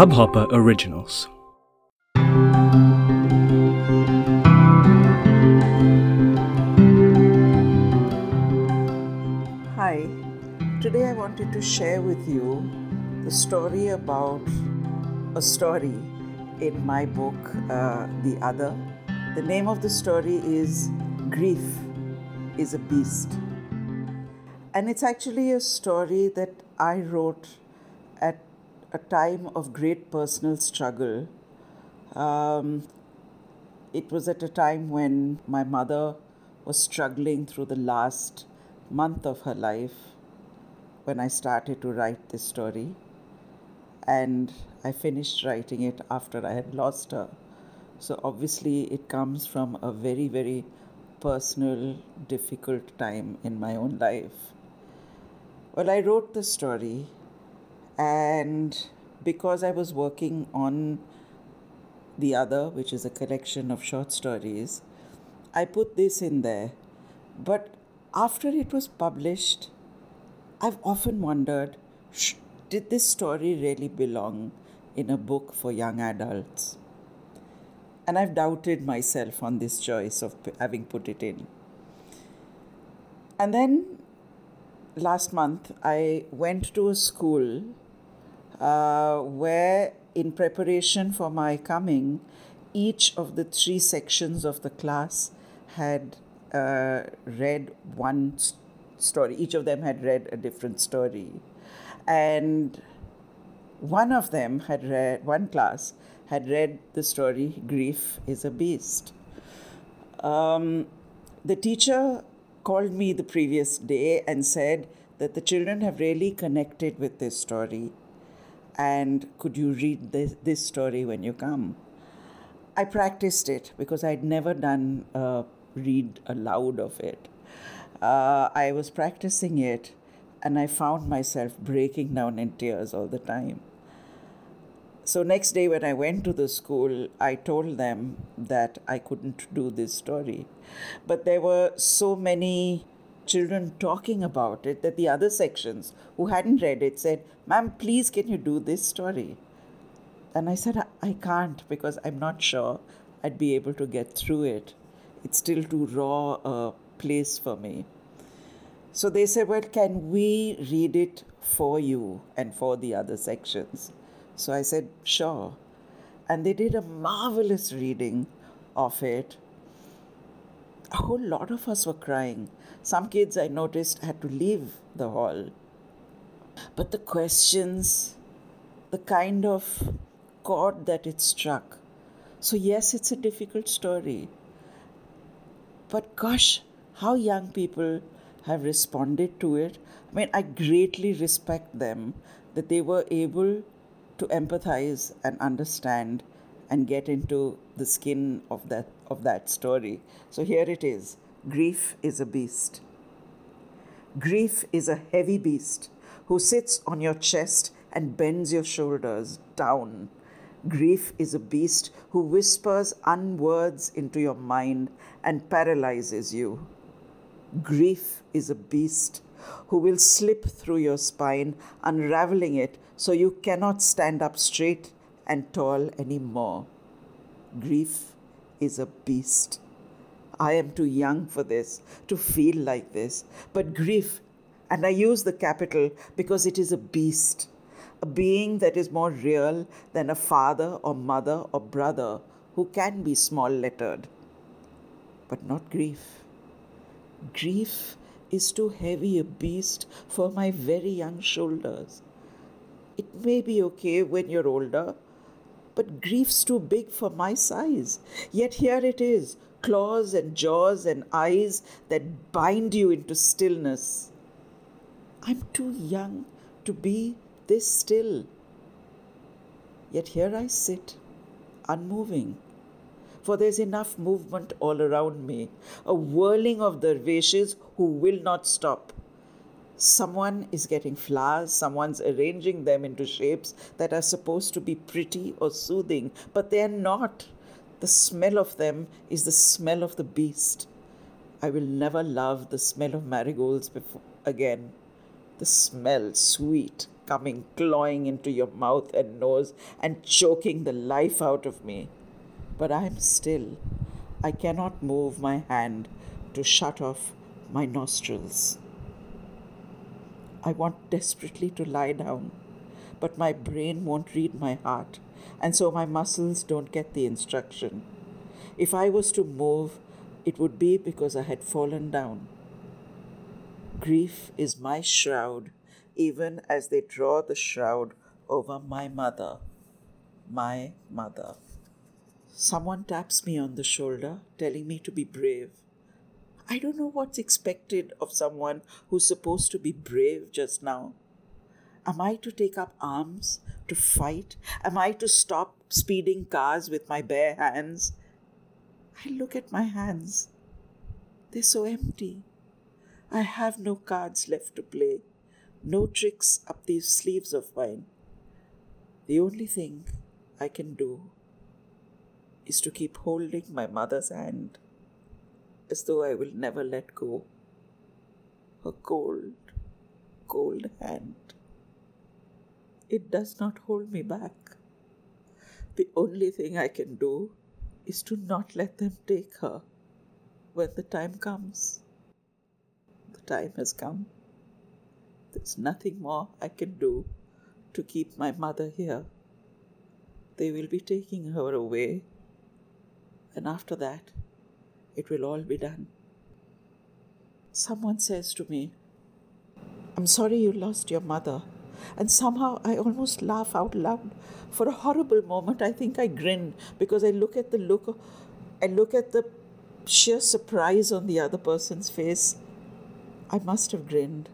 Hubhopper Originals. Hi, today I wanted to share with you the story about a story in my book, uh, The Other. The name of the story is Grief is a Beast. And it's actually a story that I wrote at a time of great personal struggle. Um, it was at a time when my mother was struggling through the last month of her life when I started to write this story. And I finished writing it after I had lost her. So obviously, it comes from a very, very personal, difficult time in my own life. Well, I wrote the story, and because I was working on The Other, which is a collection of short stories, I put this in there. But after it was published, I've often wondered did this story really belong in a book for young adults? And I've doubted myself on this choice of having put it in. And then last month, I went to a school uh, where, in preparation for my coming, each of the three sections of the class had uh, read one story. Each of them had read a different story. And one of them had read, one class had read the story Grief is a Beast. Um, the teacher called me the previous day and said that the children have really connected with this story and could you read this, this story when you come? I practiced it because I'd never done a read aloud of it. Uh, I was practicing it and I found myself breaking down in tears all the time. So, next day when I went to the school, I told them that I couldn't do this story. But there were so many children talking about it that the other sections who hadn't read it said, Ma'am, please can you do this story? And I said, "I- can't because I'm not sure I'd be able to get through it. It's still too raw a place for me. So they said, Well, can we read it for you and for the other sections? So I said, Sure. And they did a marvelous reading of it. A whole lot of us were crying. Some kids I noticed had to leave the hall. But the questions, the kind of chord that it struck. So, yes, it's a difficult story. But gosh, how young people have responded to it. I mean, I greatly respect them that they were able to empathize and understand and get into the skin of that of that story. So here it is. Grief is a beast. Grief is a heavy beast who sits on your chest and bends your shoulders down. Grief is a beast who whispers unwords into your mind and paralyzes you. Grief is a beast who will slip through your spine, unraveling it so you cannot stand up straight and tall anymore. Grief is a beast. I am too young for this, to feel like this. But grief, and I use the capital because it is a beast, a being that is more real than a father or mother or brother who can be small lettered. But not grief. Grief is too heavy a beast for my very young shoulders. It may be okay when you're older, but grief's too big for my size. Yet here it is claws and jaws and eyes that bind you into stillness. I'm too young to be this still. Yet here I sit, unmoving, for there's enough movement all around me, a whirling of dervishes who will not stop. Someone is getting flowers, someone's arranging them into shapes that are supposed to be pretty or soothing, but they are not. The smell of them is the smell of the beast. I will never love the smell of marigolds before, again. The smell, sweet, coming clawing into your mouth and nose and choking the life out of me. But I am still. I cannot move my hand to shut off my nostrils. I want desperately to lie down, but my brain won't read my heart, and so my muscles don't get the instruction. If I was to move, it would be because I had fallen down. Grief is my shroud, even as they draw the shroud over my mother. My mother. Someone taps me on the shoulder, telling me to be brave. I don't know what's expected of someone who's supposed to be brave just now. Am I to take up arms, to fight? Am I to stop speeding cars with my bare hands? I look at my hands. They're so empty. I have no cards left to play, no tricks up these sleeves of mine. The only thing I can do is to keep holding my mother's hand as though I will never let go. Her cold, cold hand. It does not hold me back. The only thing I can do is to not let them take her when the time comes. The time has come. There's nothing more I can do to keep my mother here. They will be taking her away, and after that, it will all be done. Someone says to me, I'm sorry you lost your mother. And somehow I almost laugh out loud. For a horrible moment, I think I grin because I look at the look, I look at the sheer surprise on the other person's face. I must have grinned.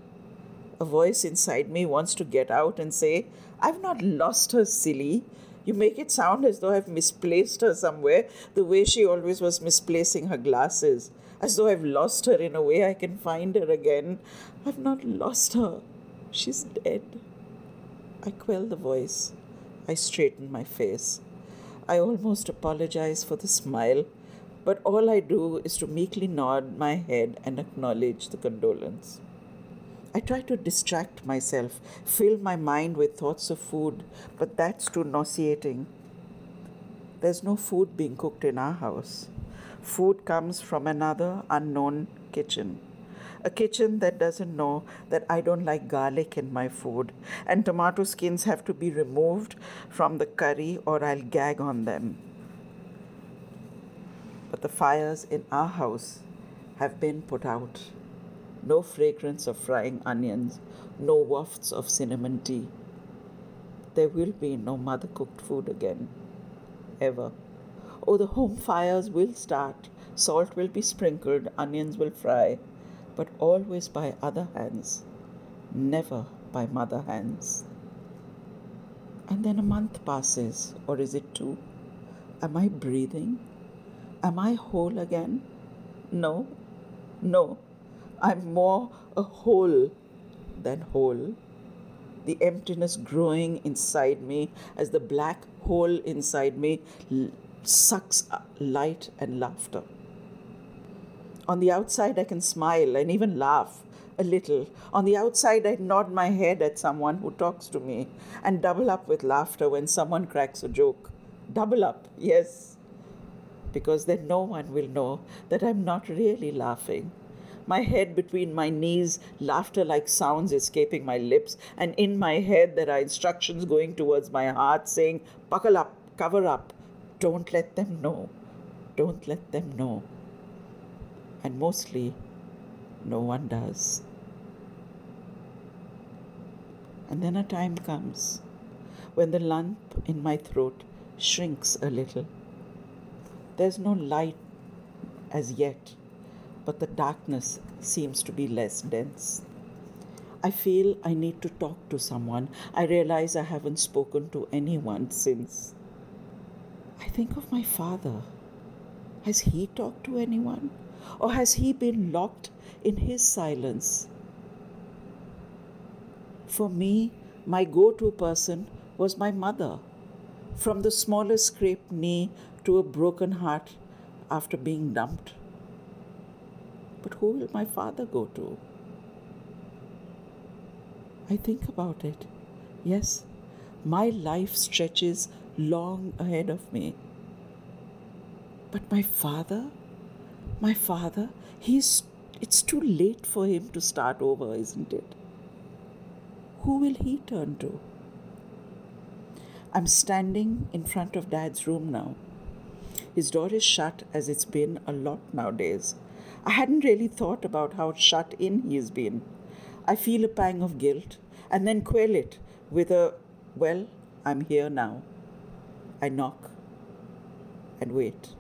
A voice inside me wants to get out and say, I've not lost her, silly. You make it sound as though I've misplaced her somewhere, the way she always was misplacing her glasses. As though I've lost her in a way I can find her again. I've not lost her. She's dead. I quell the voice. I straighten my face. I almost apologize for the smile, but all I do is to meekly nod my head and acknowledge the condolence. I try to distract myself, fill my mind with thoughts of food, but that's too nauseating. There's no food being cooked in our house. Food comes from another unknown kitchen. A kitchen that doesn't know that I don't like garlic in my food, and tomato skins have to be removed from the curry or I'll gag on them. But the fires in our house have been put out no fragrance of frying onions, no wafts of cinnamon tea. There will be no mother cooked food again, ever. Oh, the home fires will start, salt will be sprinkled, onions will fry, but always by other hands, never by mother hands. And then a month passes, or is it two? Am I breathing? Am I whole again? No, no. I'm more a hole than whole. The emptiness growing inside me as the black hole inside me sucks light and laughter. On the outside, I can smile and even laugh a little. On the outside, I nod my head at someone who talks to me and double up with laughter when someone cracks a joke. Double up, yes, because then no one will know that I'm not really laughing my head between my knees, laughter like sounds escaping my lips, and in my head there are instructions going towards my heart saying, Buckle up, cover up, don't let them know, don't let them know. And mostly, no one does. And then a time comes when the lump in my throat shrinks a little. There's no light as yet but the darkness seems to be less dense. I feel I need to talk to someone. I realize I haven't spoken to anyone since. I think of my father. Has he talked to anyone? Or has he been locked in his silence? For me, my go to person was my mother. From the smallest scraped knee to a broken heart after being dumped. But who will my father go to? I think about it Yes, my life stretches long ahead of me. But my father, my father, he's it's too late for him to start over, isn't it? Who will he turn to? I'm standing in front of Dad's room now. His door is shut as it's been a lot nowadays. I hadn't really thought about how shut in he's been. I feel a pang of guilt and then quell it with a, well, I'm here now. I knock and wait.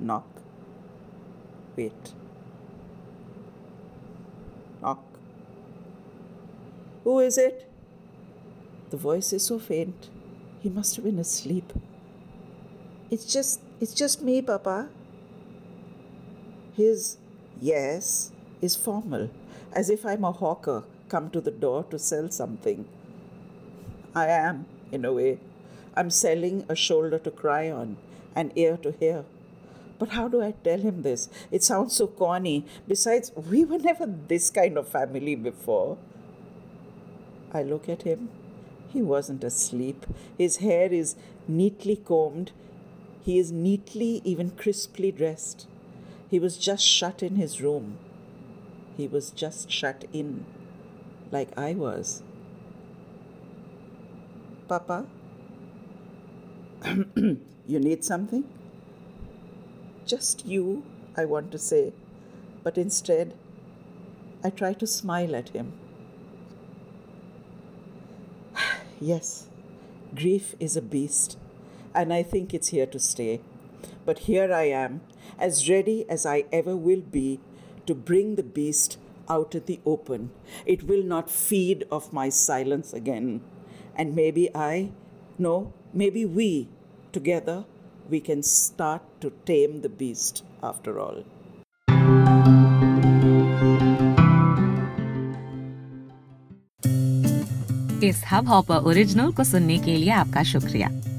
Knock. Wait. Knock. Who is it? The voice is so faint. He must have been asleep. It's just it's just me, Papa. His yes is formal, as if I'm a hawker come to the door to sell something. I am, in a way. I'm selling a shoulder to cry on, an ear to hear. But how do I tell him this? It sounds so corny. Besides, we were never this kind of family before. I look at him. He wasn't asleep. His hair is neatly combed. He is neatly, even crisply dressed. He was just shut in his room. He was just shut in, like I was. Papa, you need something? Just you, I want to say, but instead, I try to smile at him. yes, grief is a beast, and I think it's here to stay But here I am, as ready as I ever will be to bring the beast out in the open. It will not feed off my silence again. And maybe I, no, maybe we, together, we can start to tame the beast after all. इस Hubhopper original को सुनने के लिए आपका शुक्रिया